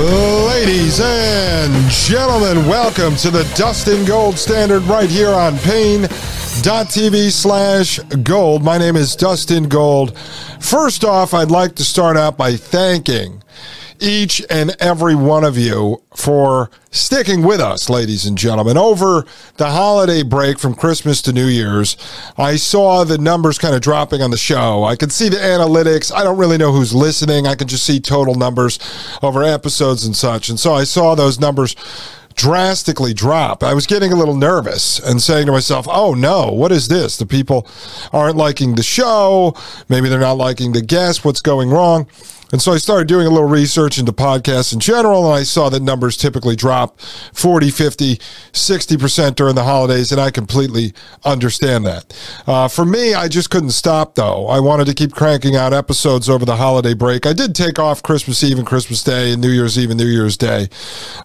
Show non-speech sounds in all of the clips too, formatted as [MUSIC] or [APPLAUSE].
Ladies and gentlemen, welcome to the Dustin Gold Standard right here on Paine.tv slash gold. My name is Dustin Gold. First off, I'd like to start out by thanking each and every one of you for sticking with us, ladies and gentlemen. Over the holiday break from Christmas to New Year's, I saw the numbers kind of dropping on the show. I could see the analytics. I don't really know who's listening. I can just see total numbers over episodes and such. And so I saw those numbers drastically drop. I was getting a little nervous and saying to myself, oh no, what is this? The people aren't liking the show. Maybe they're not liking the guest. What's going wrong? And so I started doing a little research into podcasts in general, and I saw that numbers typically drop 40, 50, 60% during the holidays, and I completely understand that. Uh, for me, I just couldn't stop, though. I wanted to keep cranking out episodes over the holiday break. I did take off Christmas Eve and Christmas Day and New Year's Eve and New Year's Day,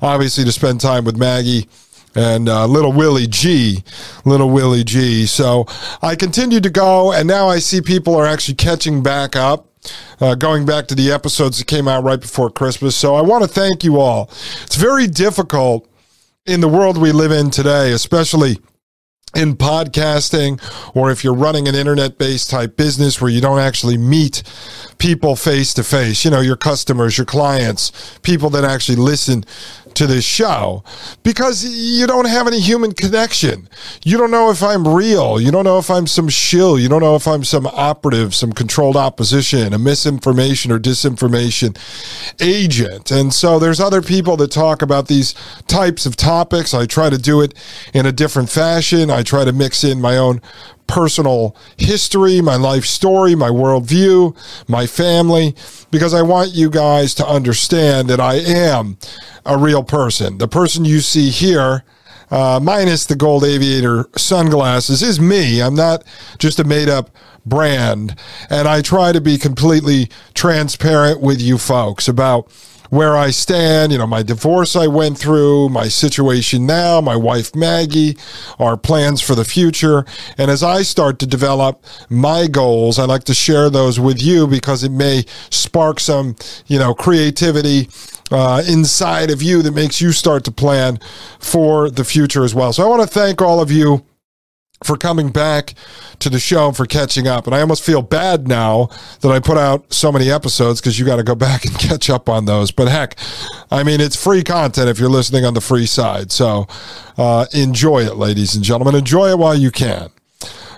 obviously to spend time with Maggie and uh, little Willie G, little Willie G. So I continued to go, and now I see people are actually catching back up uh, going back to the episodes that came out right before Christmas. So I want to thank you all. It's very difficult in the world we live in today, especially in podcasting or if you're running an internet based type business where you don't actually meet people face to face, you know, your customers, your clients, people that actually listen to this show because you don't have any human connection. You don't know if I'm real. You don't know if I'm some shill. You don't know if I'm some operative, some controlled opposition, a misinformation or disinformation agent. And so there's other people that talk about these types of topics. I try to do it in a different fashion. I try to mix in my own personal history, my life story, my worldview, my family, because I want you guys to understand that I am a real person. The person you see here, uh, minus the gold aviator sunglasses, is me. I'm not just a made up brand. And I try to be completely transparent with you folks about where I stand, you know, my divorce I went through, my situation now, my wife Maggie, our plans for the future. And as I start to develop my goals, I like to share those with you because it may spark some, you know, creativity uh, inside of you that makes you start to plan for the future as well. So I want to thank all of you for coming back to the show and for catching up. And I almost feel bad now that I put out so many episodes because you got to go [LAUGHS] back and catch up on those. But heck, I mean, it's free content if you're listening on the free side. So uh, enjoy it, ladies and gentlemen. Enjoy it while you can.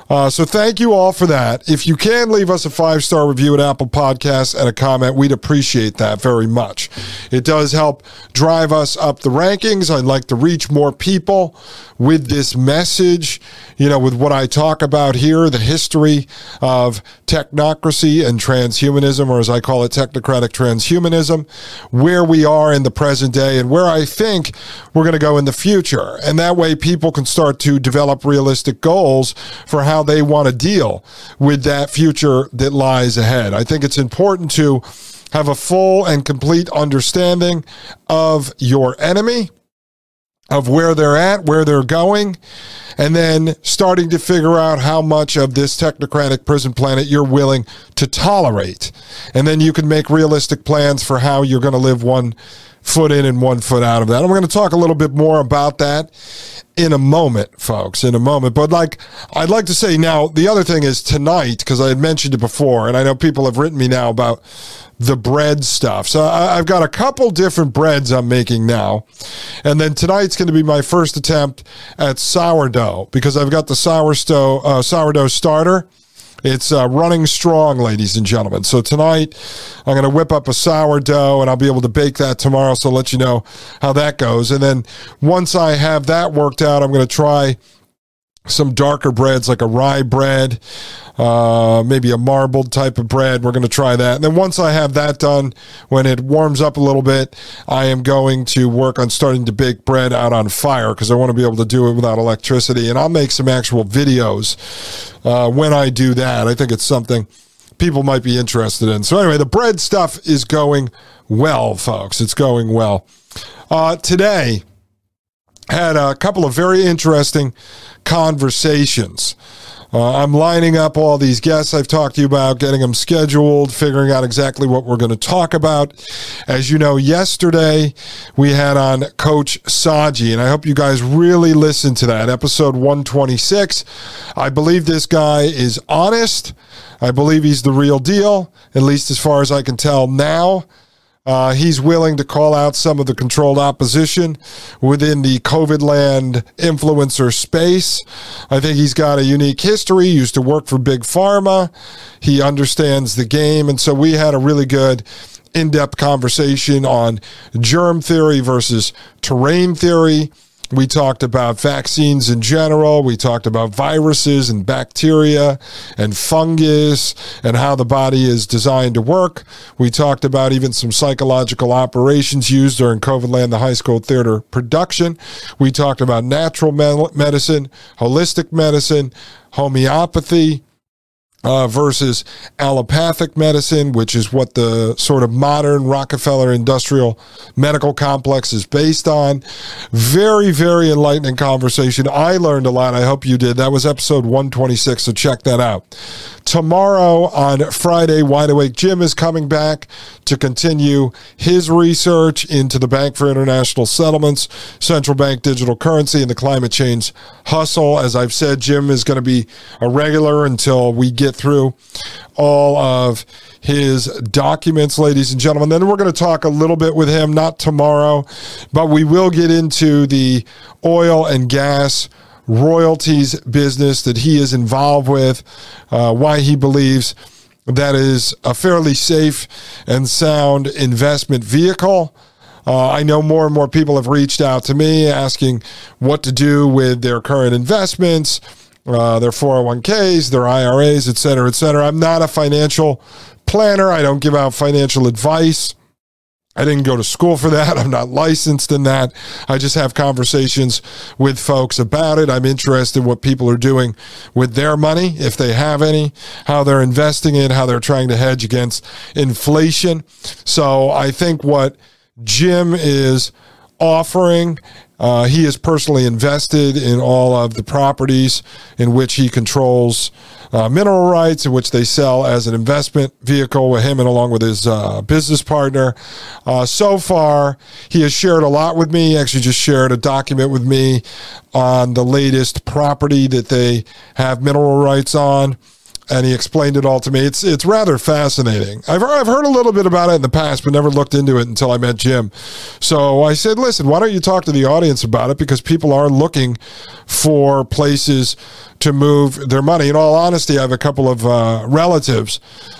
Uh, so thank you all for that. If you can leave us a five star review at Apple Podcasts and a comment, we'd appreciate that very much. It does help drive us up the rankings. I'd like to reach more people with this message, you know, with what I talk about here, the history of technocracy and transhumanism, or as I call it, technocratic transhumanism, where we are in the present day and where I think we're going to go in the future. And that way people can start to develop realistic goals for how they want to deal with that future that lies ahead. I think it's important to have a full and complete understanding of your enemy of where they're at, where they're going, and then starting to figure out how much of this technocratic prison planet you're willing to tolerate. And then you can make realistic plans for how you're going to live one foot in and one foot out of that. And we're going to talk a little bit more about that in a moment, folks, in a moment. But like, I'd like to say now, the other thing is tonight, because I had mentioned it before, and I know people have written me now about the bread stuff. So I, have got a couple different breads I'm making now. And then tonight's going to be my first attempt at sourdough because I've got the sourdough, uh, sourdough starter it's uh, running strong, ladies and gentlemen. So tonight, I'm going to whip up a sourdough and I'll be able to bake that tomorrow. So I'll let you know how that goes. And then once I have that worked out, I'm going to try some darker breads like a rye bread, uh, maybe a marbled type of bread. We're going to try that. And then once I have that done, when it warms up a little bit, I am going to work on starting to bake bread out on fire because I want to be able to do it without electricity. And I'll make some actual videos uh, when I do that. I think it's something people might be interested in. So, anyway, the bread stuff is going well, folks. It's going well. Uh, today, had a couple of very interesting conversations. Uh, I'm lining up all these guests I've talked to you about, getting them scheduled, figuring out exactly what we're going to talk about. As you know, yesterday we had on Coach Saji, and I hope you guys really listened to that episode 126. I believe this guy is honest. I believe he's the real deal, at least as far as I can tell now. Uh, he's willing to call out some of the controlled opposition within the COVID land influencer space. I think he's got a unique history. He used to work for Big Pharma. He understands the game. And so we had a really good in depth conversation on germ theory versus terrain theory. We talked about vaccines in general. We talked about viruses and bacteria and fungus and how the body is designed to work. We talked about even some psychological operations used during COVID Land, the high school theater production. We talked about natural medicine, holistic medicine, homeopathy, uh, versus allopathic medicine, which is what the sort of modern Rockefeller industrial medical complex is based on. Very, very enlightening conversation. I learned a lot. I hope you did. That was episode 126, so check that out. Tomorrow on Friday, Wide Awake Jim is coming back to continue his research into the Bank for International Settlements, central bank digital currency, and the climate change hustle. As I've said, Jim is going to be a regular until we get through all of his documents, ladies and gentlemen. Then we're going to talk a little bit with him, not tomorrow, but we will get into the oil and gas royalties business that he is involved with, uh, why he believes that is a fairly safe and sound investment vehicle. Uh, I know more and more people have reached out to me asking what to do with their current investments, uh, their 401ks, their IRAs, et cetera, et cetera. I'm not a financial planner. I don't give out financial advice. I didn't go to school for that. [LAUGHS] I'm not licensed in that. I just have conversations with folks about it. I'm interested in what people are doing with their money, if they have any, how they're investing it, how they're trying to hedge against inflation. So I think what Jim is offering uh, he is personally invested in all of the properties in which he controls uh, mineral rights, in which they sell as an investment vehicle with him and along with his uh, business partner. Uh, so far, he has shared a lot with me. He actually, just shared a document with me on the latest property that they have mineral rights on and he explained it all to me. It's it's rather fascinating. I've I've heard a little bit about it in the past, but never looked into it until I met Jim. So I said, "Listen, why don't you talk to the audience about it? Because people are looking for places to move their money." In all honesty, I have a couple of uh, relatives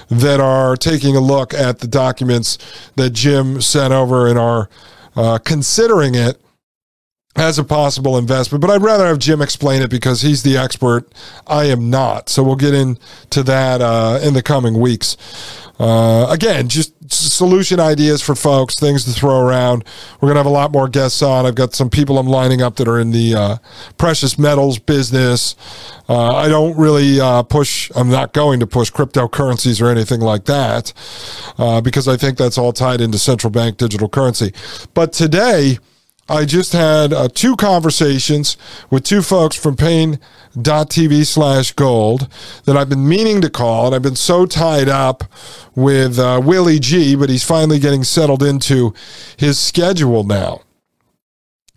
that are taking a look at the documents that Jim sent over and are uh, considering it as a possible investment, but I'd rather have Jim explain it because he's the expert. I am not. So we'll get into that uh, in the coming weeks. Uh, again, just solution ideas for folks, things to throw around. We're going to have a lot more guests on. I've got some people I'm lining up that are in the uh, precious metals business. Uh, I don't really uh, push, I'm not going to push cryptocurrencies or anything like that uh, because I think that's all tied into central bank digital currency. But today, I just had uh, two conversations with two folks from Paine.tv slash gold that I've been meaning to call, and I've been so tied up with uh, Willie G, but he's finally getting settled into his schedule now.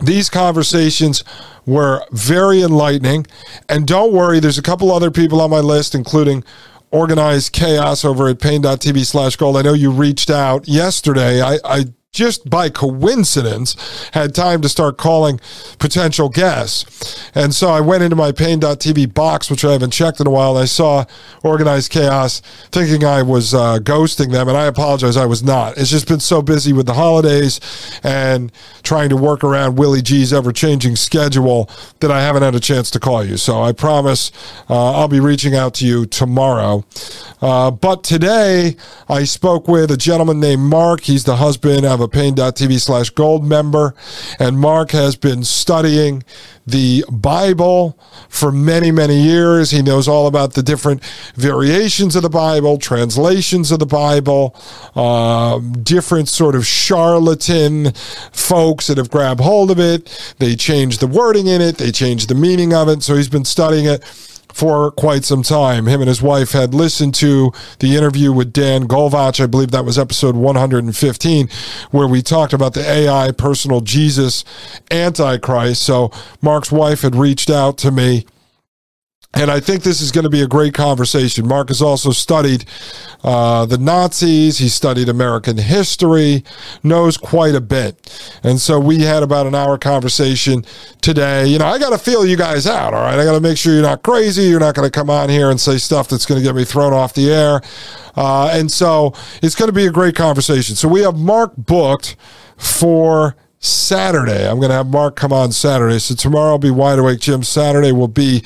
These conversations were very enlightening. And don't worry, there's a couple other people on my list, including Organized Chaos over at Paine.tv slash gold. I know you reached out yesterday. I, I just by coincidence, had time to start calling potential guests. And so I went into my Paine.tv box, which I haven't checked in a while, and I saw Organized Chaos thinking I was uh, ghosting them. And I apologize, I was not. It's just been so busy with the holidays and trying to work around Willie G's ever changing schedule that I haven't had a chance to call you. So I promise uh, I'll be reaching out to you tomorrow. Uh, but today I spoke with a gentleman named Mark. He's the husband of a Paine.tv slash gold member. And Mark has been studying the Bible for many, many years. He knows all about the different variations of the Bible, translations of the Bible, uh, different sort of charlatan folks that have grabbed hold of it. They change the wording in it, they change the meaning of it. So he's been studying it for quite some time. Him and his wife had listened to the interview with Dan Golvach. I believe that was episode 115, where we talked about the AI personal Jesus Antichrist. So Mark's wife had reached out to me and I think this is going to be a great conversation. Mark has also studied uh, the Nazis. He studied American history, knows quite a bit. And so we had about an hour conversation today. You know, I got to feel you guys out, all right? I got to make sure you're not crazy. You're not going to come on here and say stuff that's going to get me thrown off the air. Uh, and so it's going to be a great conversation. So we have Mark booked for Saturday. I'm going to have Mark come on Saturday. So tomorrow will be Wide Awake Jim. Saturday will be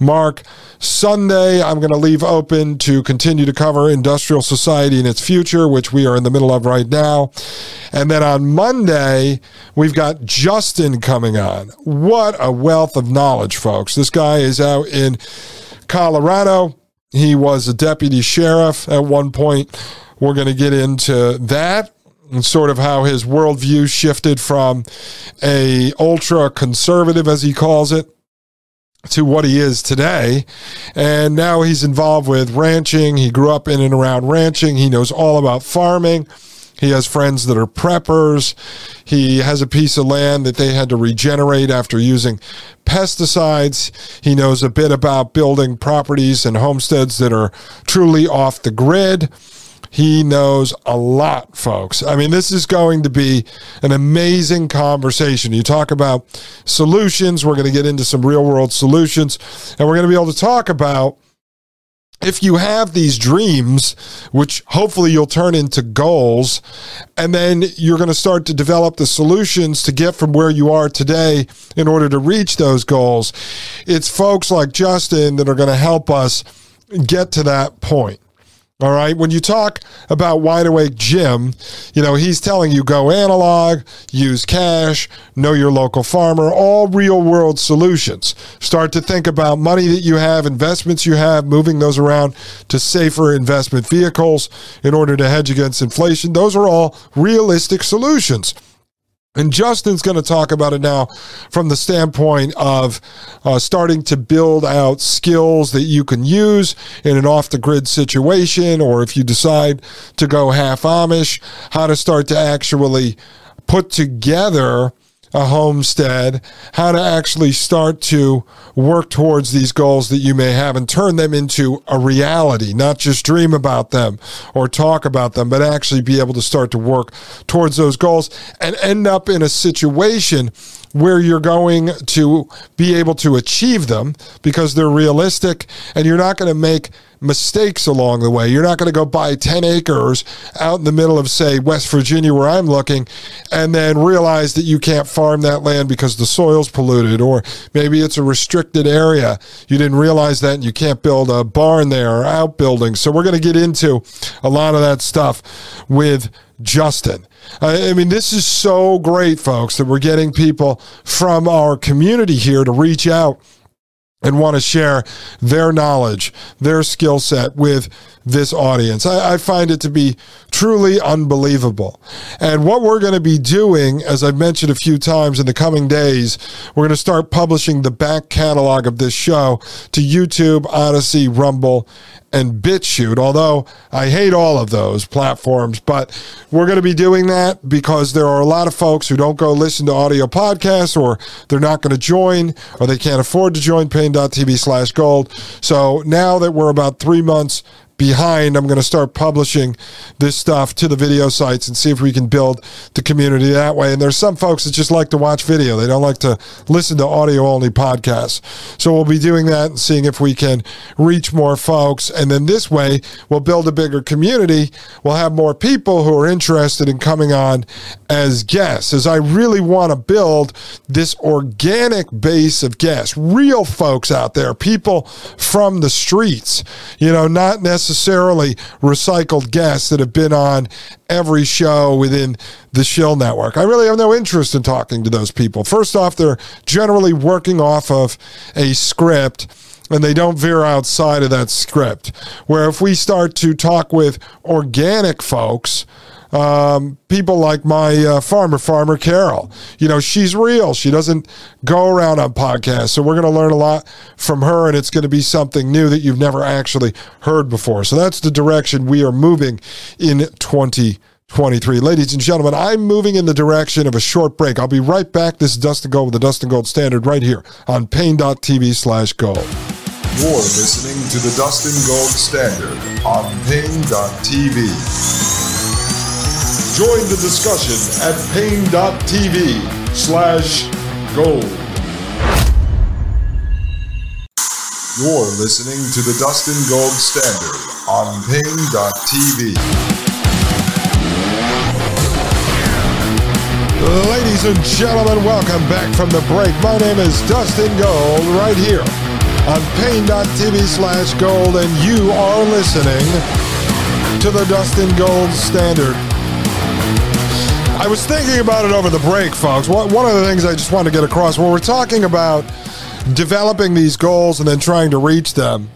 Mark. Sunday, I'm going to leave open to continue to cover industrial society and its future, which we are in the middle of right now. And then on Monday, we've got Justin coming on. What a wealth of knowledge, folks. This guy is out in Colorado. He was a deputy sheriff at one point. We're going to get into that and sort of how his worldview shifted from a ultra conservative, as he calls it, to what he is today. And now he's involved with ranching. He grew up in and around ranching. He knows all about farming. He has friends that are preppers. He has a piece of land that they had to regenerate after using pesticides. He knows a bit about building properties and homesteads that are truly off the grid. He knows a lot, folks. I mean, this is going to be an amazing conversation. You talk about solutions. We're going to get into some real world solutions, and we're going to be able to talk about if you have these dreams, which hopefully you'll turn into goals, and then you're going to start to develop the solutions to get from where you are today in order to reach those goals, it's folks like Justin that are going to help us get to that point. All right. When you talk about Wide Awake Jim, you know, he's telling you go analog, use cash, know your local farmer, all real world solutions. Start to think about money that you have, investments you have, moving those around to safer investment vehicles in order to hedge against inflation. Those are all realistic solutions. And Justin's going to talk about it now from the standpoint of uh, starting to build out skills that you can use in an off the grid situation, or if you decide to go half Amish, how to start to actually put together a homestead, how to actually start to work towards these goals that you may have and turn them into a reality, not just dream about them or talk about them, but actually be able to start to work towards those goals and end up in a situation where you're going to be able to achieve them because they're realistic and you're not going to make mistakes along the way. You're not going to go buy 10 acres out in the middle of, say, West Virginia, where I'm looking, and then realize that you can't farm that land because the soil's polluted, or maybe it's a restricted area. You didn't realize that and you can't build a barn there or outbuildings. So we're going to get into a lot of that stuff with Justin. I mean, this is so great, folks, that we're getting people from our community here to reach out and want to share their knowledge, their skill set with this audience. I, I, find it to be truly unbelievable. And what we're going to be doing, as I've mentioned a few times in the coming days, we're going to start publishing the back catalog of this show to YouTube, Odysee, Rumble, and BitChute, although I hate all of those platforms. But we're going to be doing that because there are a lot of folks who don't go listen to audio podcasts or they're not going to join or they can't afford to join paine.tv slash gold. So now that we're about three months behind. I'm going to start publishing this stuff to the video sites and see if we can build the community that way. And there's some folks that just like to watch video, they don't like to listen to audio only podcasts. So we'll be doing that and seeing if we can reach more folks. And then this way, we'll build a bigger community. We'll have more people who are interested in coming on as guests, as I really want to build this organic base of guests, real folks out there, people from the streets, you know, not necessarily recycled guests that have been on every show within the Shill Network. I really have no interest in talking to those people. First off, they're generally working off of a script and they don't veer outside of that script. Where if we start to talk with organic folks, um, people like my uh, farmer, Farmer Carol. You know, she's real. She doesn't go around on podcasts. So we're going to learn a lot from her, and it's going to be something new that you've never actually heard before. So that's the direction we are moving in 2023. Ladies and gentlemen, I'm moving in the direction of a short break. I'll be right back. This is Dustin Gold with the Dustin Gold Standard right here on Paine.tv slash gold. You're listening to the Dustin Gold Standard on Paine.tv. Join the discussion at paine.tv slash gold. You're listening to the Dustin Gold Standard on paine.tv. Ladies and gentlemen, welcome back from the break. My name is Dustin Gold right here on paine.tv slash gold, and you are listening to the Dustin Gold Standard. I was thinking about it over the break, folks. One of the things I just wanted to get across when we're talking about developing these goals and then trying to reach them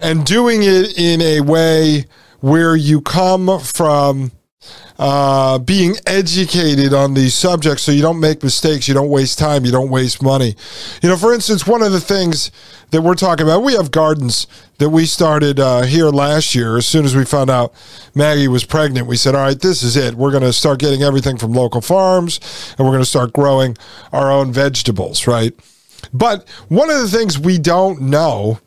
and doing it in a way where you come from uh, being educated on these subjects so you don't make mistakes, you don't waste time, you don't waste money. You know, for instance, one of the things that we're talking about, we have gardens that we started uh, here last year. As soon as we found out Maggie was pregnant, we said, all right, this is it. We're going to start getting everything from local farms and we're going to start growing our own vegetables, right? But one of the things we don't know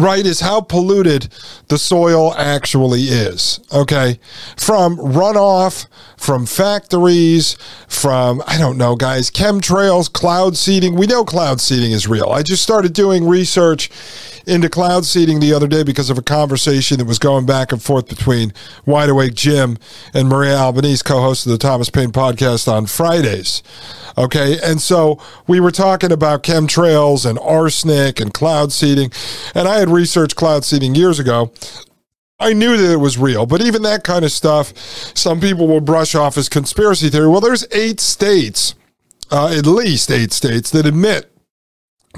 right, is how polluted the soil actually is. Okay. From runoff, from factories, from, I don't know, guys, chemtrails, cloud seeding. We know cloud seeding is real. I just started doing research into cloud seeding the other day because of a conversation that was going back and forth between Wide Awake Jim and Maria Albanese, co host of the Thomas Paine podcast on Fridays. Okay. And so we were talking about chemtrails and arsenic and cloud seeding. And I had researched cloud seeding years ago. I knew that it was real, but even that kind of stuff, some people will brush off as conspiracy theory. Well, there's eight states, uh, at least eight states, that admit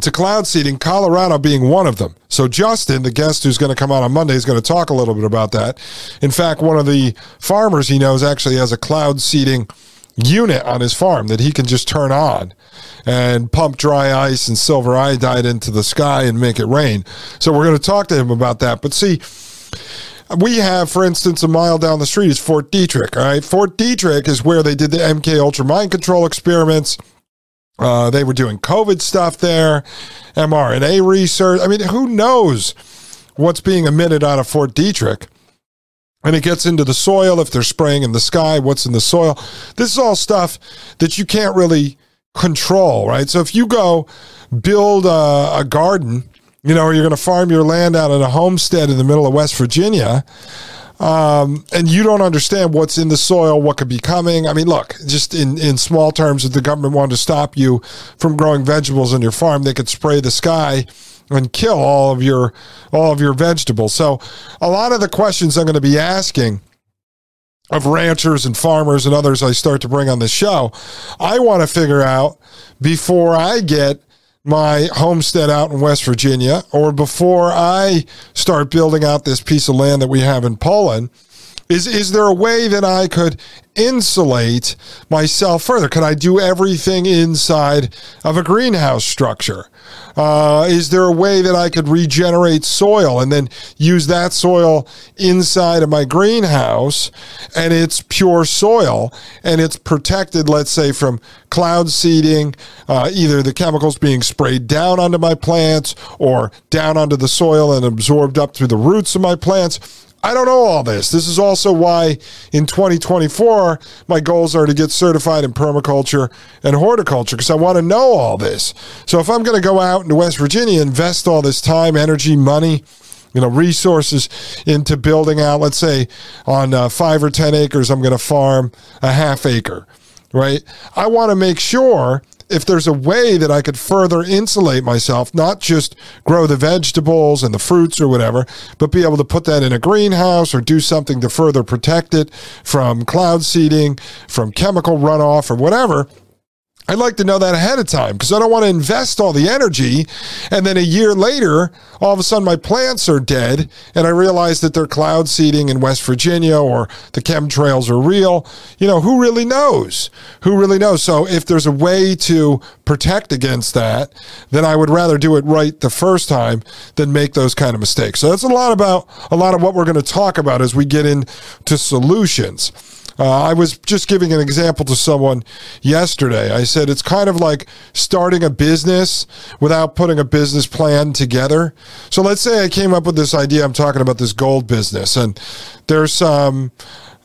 to cloud seeding, Colorado being one of them. So, Justin, the guest who's going to come out on Monday, is going to talk a little bit about that. In fact, one of the farmers he knows actually has a cloud seeding unit on his farm that he can just turn on and pump dry ice and silver iodide into the sky and make it rain. So we're going to talk to him about that. But see, we have, for instance, a mile down the street is Fort Detrick. All right, Fort Detrick is where they did the MK Ultra mind control experiments. Uh, they were doing COVID stuff there, mRNA research. I mean, who knows what's being emitted out of Fort Detrick? and it gets into the soil if they're spraying in the sky what's in the soil this is all stuff that you can't really control right so if you go build a, a garden you know or you're going to farm your land out at a homestead in the middle of west virginia um, and you don't understand what's in the soil, what could be coming. I mean, look, just in, in small terms, if the government wanted to stop you from growing vegetables on your farm, they could spray the sky and kill all of your all of your vegetables. So a lot of the questions I'm going to be asking of ranchers and farmers and others I start to bring on the show, I want to figure out before I get my homestead out in West Virginia or before I start building out this piece of land that we have in Poland Is is there a way that I could insulate myself further? Can I do everything inside of a greenhouse structure? Uh, is there a way that I could regenerate soil and then use that soil inside of my greenhouse and it's pure soil and it's protected, let's say, from cloud seeding, uh, either the chemicals being sprayed down onto my plants or down onto the soil and absorbed up through the roots of my plants? I don't know all this. This is also why in 2024, my goals are to get certified in permaculture and horticulture because I want to know all this. So if I'm going to go out into West Virginia, invest all this time, energy, money, you know, resources into building out, let's say on uh, five or 10 acres, I'm going to farm a half acre, right? I want to make sure if there's a way that I could further insulate myself, not just grow the vegetables and the fruits or whatever, but be able to put that in a greenhouse or do something to further protect it from cloud seeding, from chemical runoff or whatever, I'd like to know that ahead of time because I don't want to invest all the energy and then a year later, all of a sudden my plants are dead and I realize that they're cloud seeding in West Virginia or the chemtrails are real. You know, who really knows? Who really knows? So if there's a way to protect against that, then I would rather do it right the first time than make those kind of mistakes. So that's a lot about a lot of what we're going to talk about as we get into solutions. Uh, I was just giving an example to someone yesterday. I said it's kind of like starting a business without putting a business plan together. So let's say I came up with this idea. I'm talking about this gold business, and there's some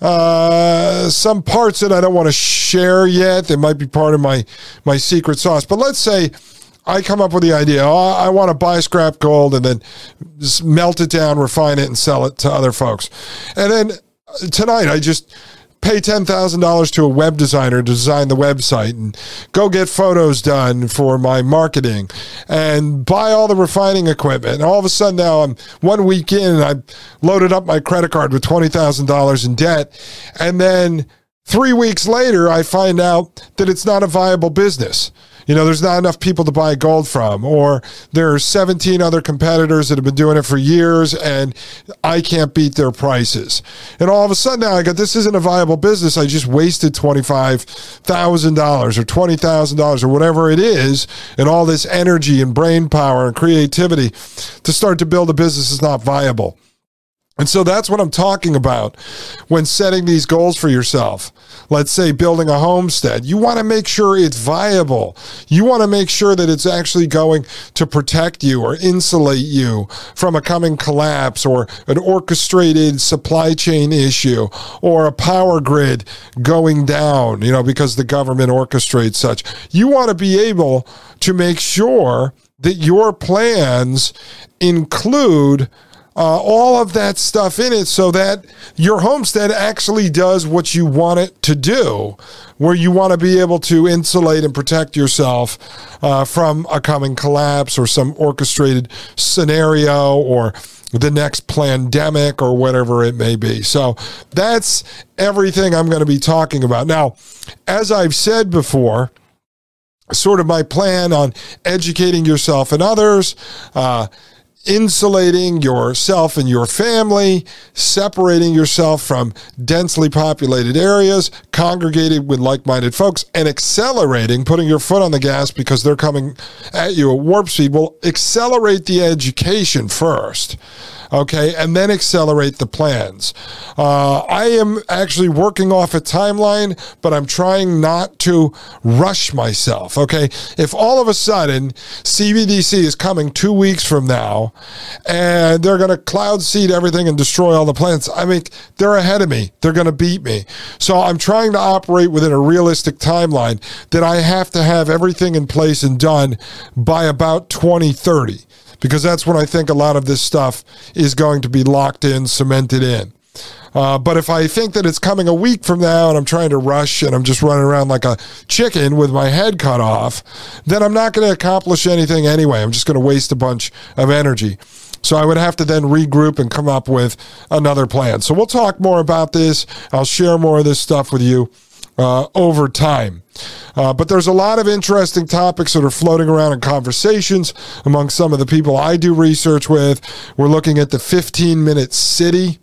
uh, some parts that I don't want to share yet. They might be part of my my secret sauce. But let's say I come up with the idea. Oh, I want to buy scrap gold and then melt it down, refine it, and sell it to other folks. And then tonight, I just pay $10,000 to a web designer to design the website and go get photos done for my marketing and buy all the refining equipment. And all of a sudden now I'm one week in and I loaded up my credit card with $20,000 in debt. And then three weeks later, I find out that it's not a viable business you know, there's not enough people to buy gold from, or there are 17 other competitors that have been doing it for years and I can't beat their prices. And all of a sudden now I got this isn't a viable business. I just wasted $25,000 or $20,000 or whatever it is, and all this energy and brain power and creativity to start to build a business is not viable. And so that's what I'm talking about when setting these goals for yourself. Let's say building a homestead. You want to make sure it's viable. You want to make sure that it's actually going to protect you or insulate you from a coming collapse or an orchestrated supply chain issue or a power grid going down, you know, because the government orchestrates such. You want to be able to make sure that your plans include uh, all of that stuff in it so that your homestead actually does what you want it to do, where you want to be able to insulate and protect yourself uh, from a coming collapse or some orchestrated scenario or the next pandemic or whatever it may be. So that's everything I'm going to be talking about. Now, as I've said before, sort of my plan on educating yourself and others, uh, insulating yourself and your family, separating yourself from densely populated areas, congregated with like minded folks, and accelerating, putting your foot on the gas because they're coming at you at warp speed will accelerate the education first okay, and then accelerate the plans. Uh, I am actually working off a timeline, but I'm trying not to rush myself, okay? If all of a sudden CBDC is coming two weeks from now and they're going to cloud seed everything and destroy all the plants, I mean, they're ahead of me. They're going to beat me. So I'm trying to operate within a realistic timeline that I have to have everything in place and done by about 2030 because that's when I think a lot of this stuff is going to be locked in, cemented in. Uh, but if I think that it's coming a week from now and I'm trying to rush and I'm just running around like a chicken with my head cut off, then I'm not going to accomplish anything anyway. I'm just going to waste a bunch of energy. So I would have to then regroup and come up with another plan. So we'll talk more about this. I'll share more of this stuff with you uh, over time. Uh, but there's a lot of interesting topics that are floating around in conversations among some of the people I do research with. We're looking at the 15 minute city.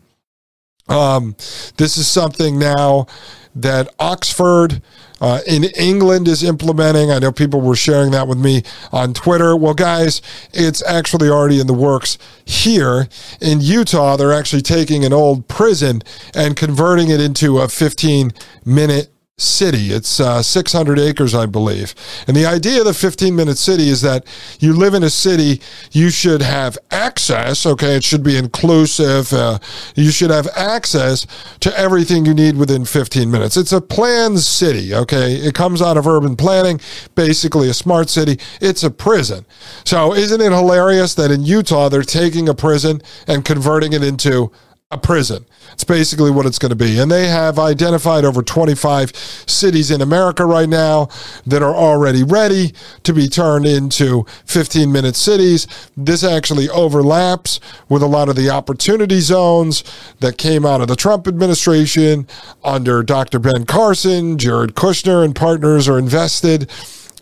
Um, this is something now that Oxford uh, in England is implementing. I know people were sharing that with me on Twitter. Well, guys, it's actually already in the works here in Utah. They're actually taking an old prison and converting it into a 15 minute city. It's uh, 600 acres, I believe. And the idea of the 15 minute city is that you live in a city, you should have access, okay? It should be inclusive. Uh, you should have access to everything you need within 15 minutes. It's a planned city, okay? It comes out of urban planning, basically a smart city. It's a prison. So isn't it hilarious that in Utah, they're taking a prison and converting it into a prison. It's basically what it's going to be. And they have identified over 25 cities in America right now that are already ready to be turned into 15 minute cities. This actually overlaps with a lot of the opportunity zones that came out of the Trump administration under Dr. Ben Carson. Jared Kushner and partners are invested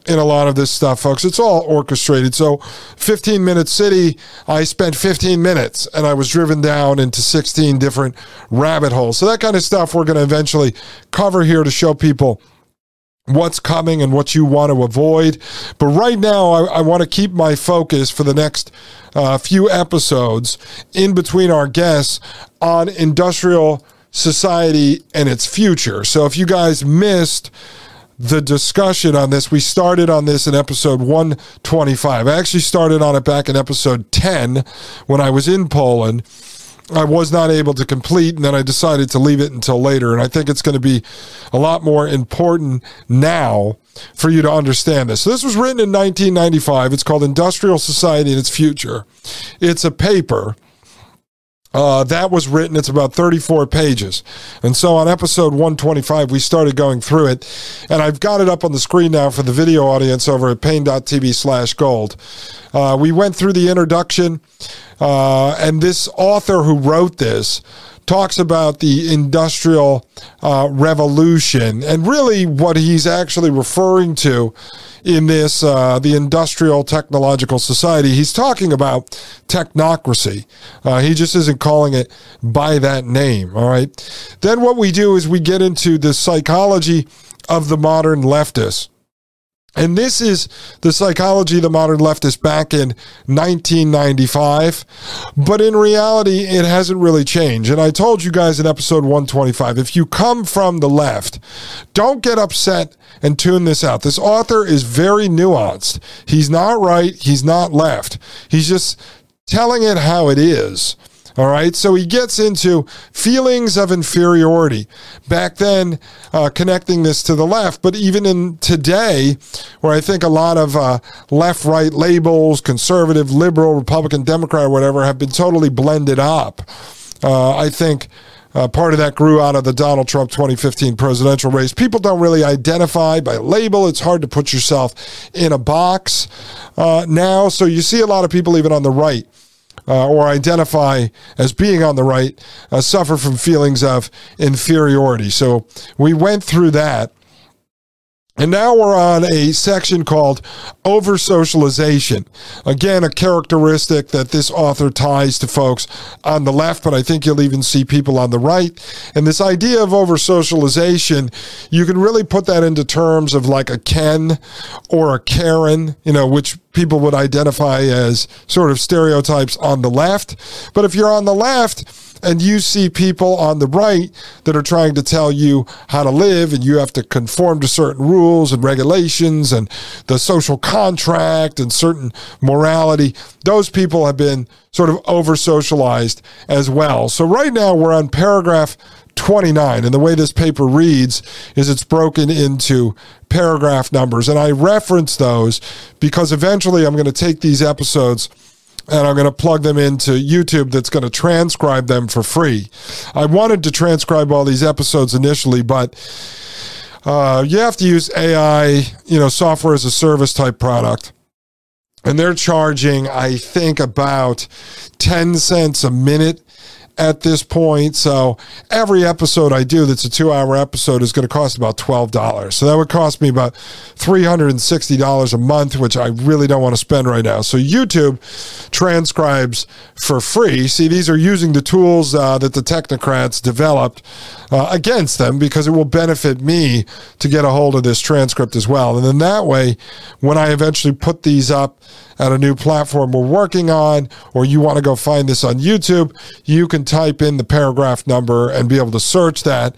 in a lot of this stuff, folks. It's all orchestrated. So, 15 minute city, I spent 15 minutes and I was driven down into 16 different rabbit holes. So, that kind of stuff we're going to eventually cover here to show people what's coming and what you want to avoid. But right now, I, I want to keep my focus for the next uh, few episodes in between our guests on industrial society and its future. So, if you guys missed, the discussion on this. We started on this in episode 125. I actually started on it back in episode 10 when I was in Poland. I was not able to complete, and then I decided to leave it until later. And I think it's going to be a lot more important now for you to understand this. So, this was written in 1995. It's called Industrial Society and Its Future. It's a paper uh, that was written. It's about 34 pages. And so on episode 125, we started going through it. And I've got it up on the screen now for the video audience over at paine.tv slash gold. Uh, we went through the introduction, uh, and this author who wrote this talks about the industrial uh, revolution. And really, what he's actually referring to in this, uh, the industrial technological society, he's talking about technocracy. Uh, he just isn't calling it by that name. All right. Then what we do is we get into the psychology of the modern leftist. And this is the psychology of the modern leftist back in 1995. But in reality, it hasn't really changed. And I told you guys in episode 125 if you come from the left, don't get upset and tune this out. This author is very nuanced. He's not right, he's not left. He's just telling it how it is. All right. So he gets into feelings of inferiority. Back then, uh, connecting this to the left, but even in today, where I think a lot of uh, left right labels, conservative, liberal, Republican, Democrat, whatever, have been totally blended up. Uh, I think. Uh, part of that grew out of the Donald Trump 2015 presidential race. People don't really identify by label. It's hard to put yourself in a box uh, now. So you see a lot of people, even on the right, uh, or identify as being on the right uh, suffer from feelings of inferiority. So we went through that. And now we're on a section called over socialization. Again, a characteristic that this author ties to folks on the left, but I think you'll even see people on the right. And this idea of over socialization, you can really put that into terms of like a Ken or a Karen, you know, which people would identify as sort of stereotypes on the left. But if you're on the left, and you see people on the right that are trying to tell you how to live and you have to conform to certain rules and regulations and the social contract and certain morality. Those people have been sort of over socialized as well. So right now we're on paragraph 29. And the way this paper reads is it's broken into paragraph numbers. And I reference those because eventually I'm going to take these episodes and I'm going to plug them into YouTube that's going to transcribe them for free. I wanted to transcribe all these episodes initially, but uh, you have to use AI, you know, software as a service type product. And they're charging, I think, about 10 cents a minute at this point. So every episode I do that's a two hour episode is going to cost about $12. So that would cost me about $360 a month, which I really don't want to spend right now. So YouTube transcribes for free. See, these are using the tools uh, that the technocrats developed uh, against them because it will benefit me to get a hold of this transcript as well. And then that way, when I eventually put these up at a new platform we're working on, or you want to go find this on YouTube, you can type in the paragraph number and be able to search that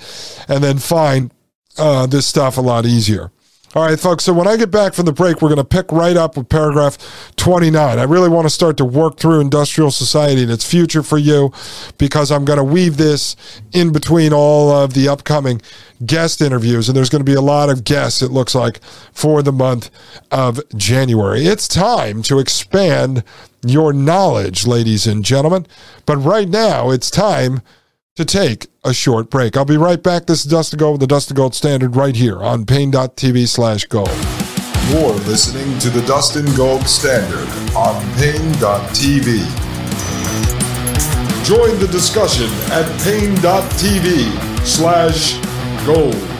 and then find uh, this stuff a lot easier. All right, folks. So when I get back from the break, we're going to pick right up with paragraph 29. I really want to start to work through industrial society and its future for you because I'm going to weave this in between all of the upcoming guest interviews. And there's going to be a lot of guests, it looks like, for the month of January. It's time to expand your knowledge, ladies and gentlemen. But right now, it's time to take a short break. I'll be right back. This is Dustin Gold with the Dustin Gold Standard right here on Paine.tv slash gold. You're listening to the Dustin Gold Standard on Paine.tv. Join the discussion at Paine.tv slash gold.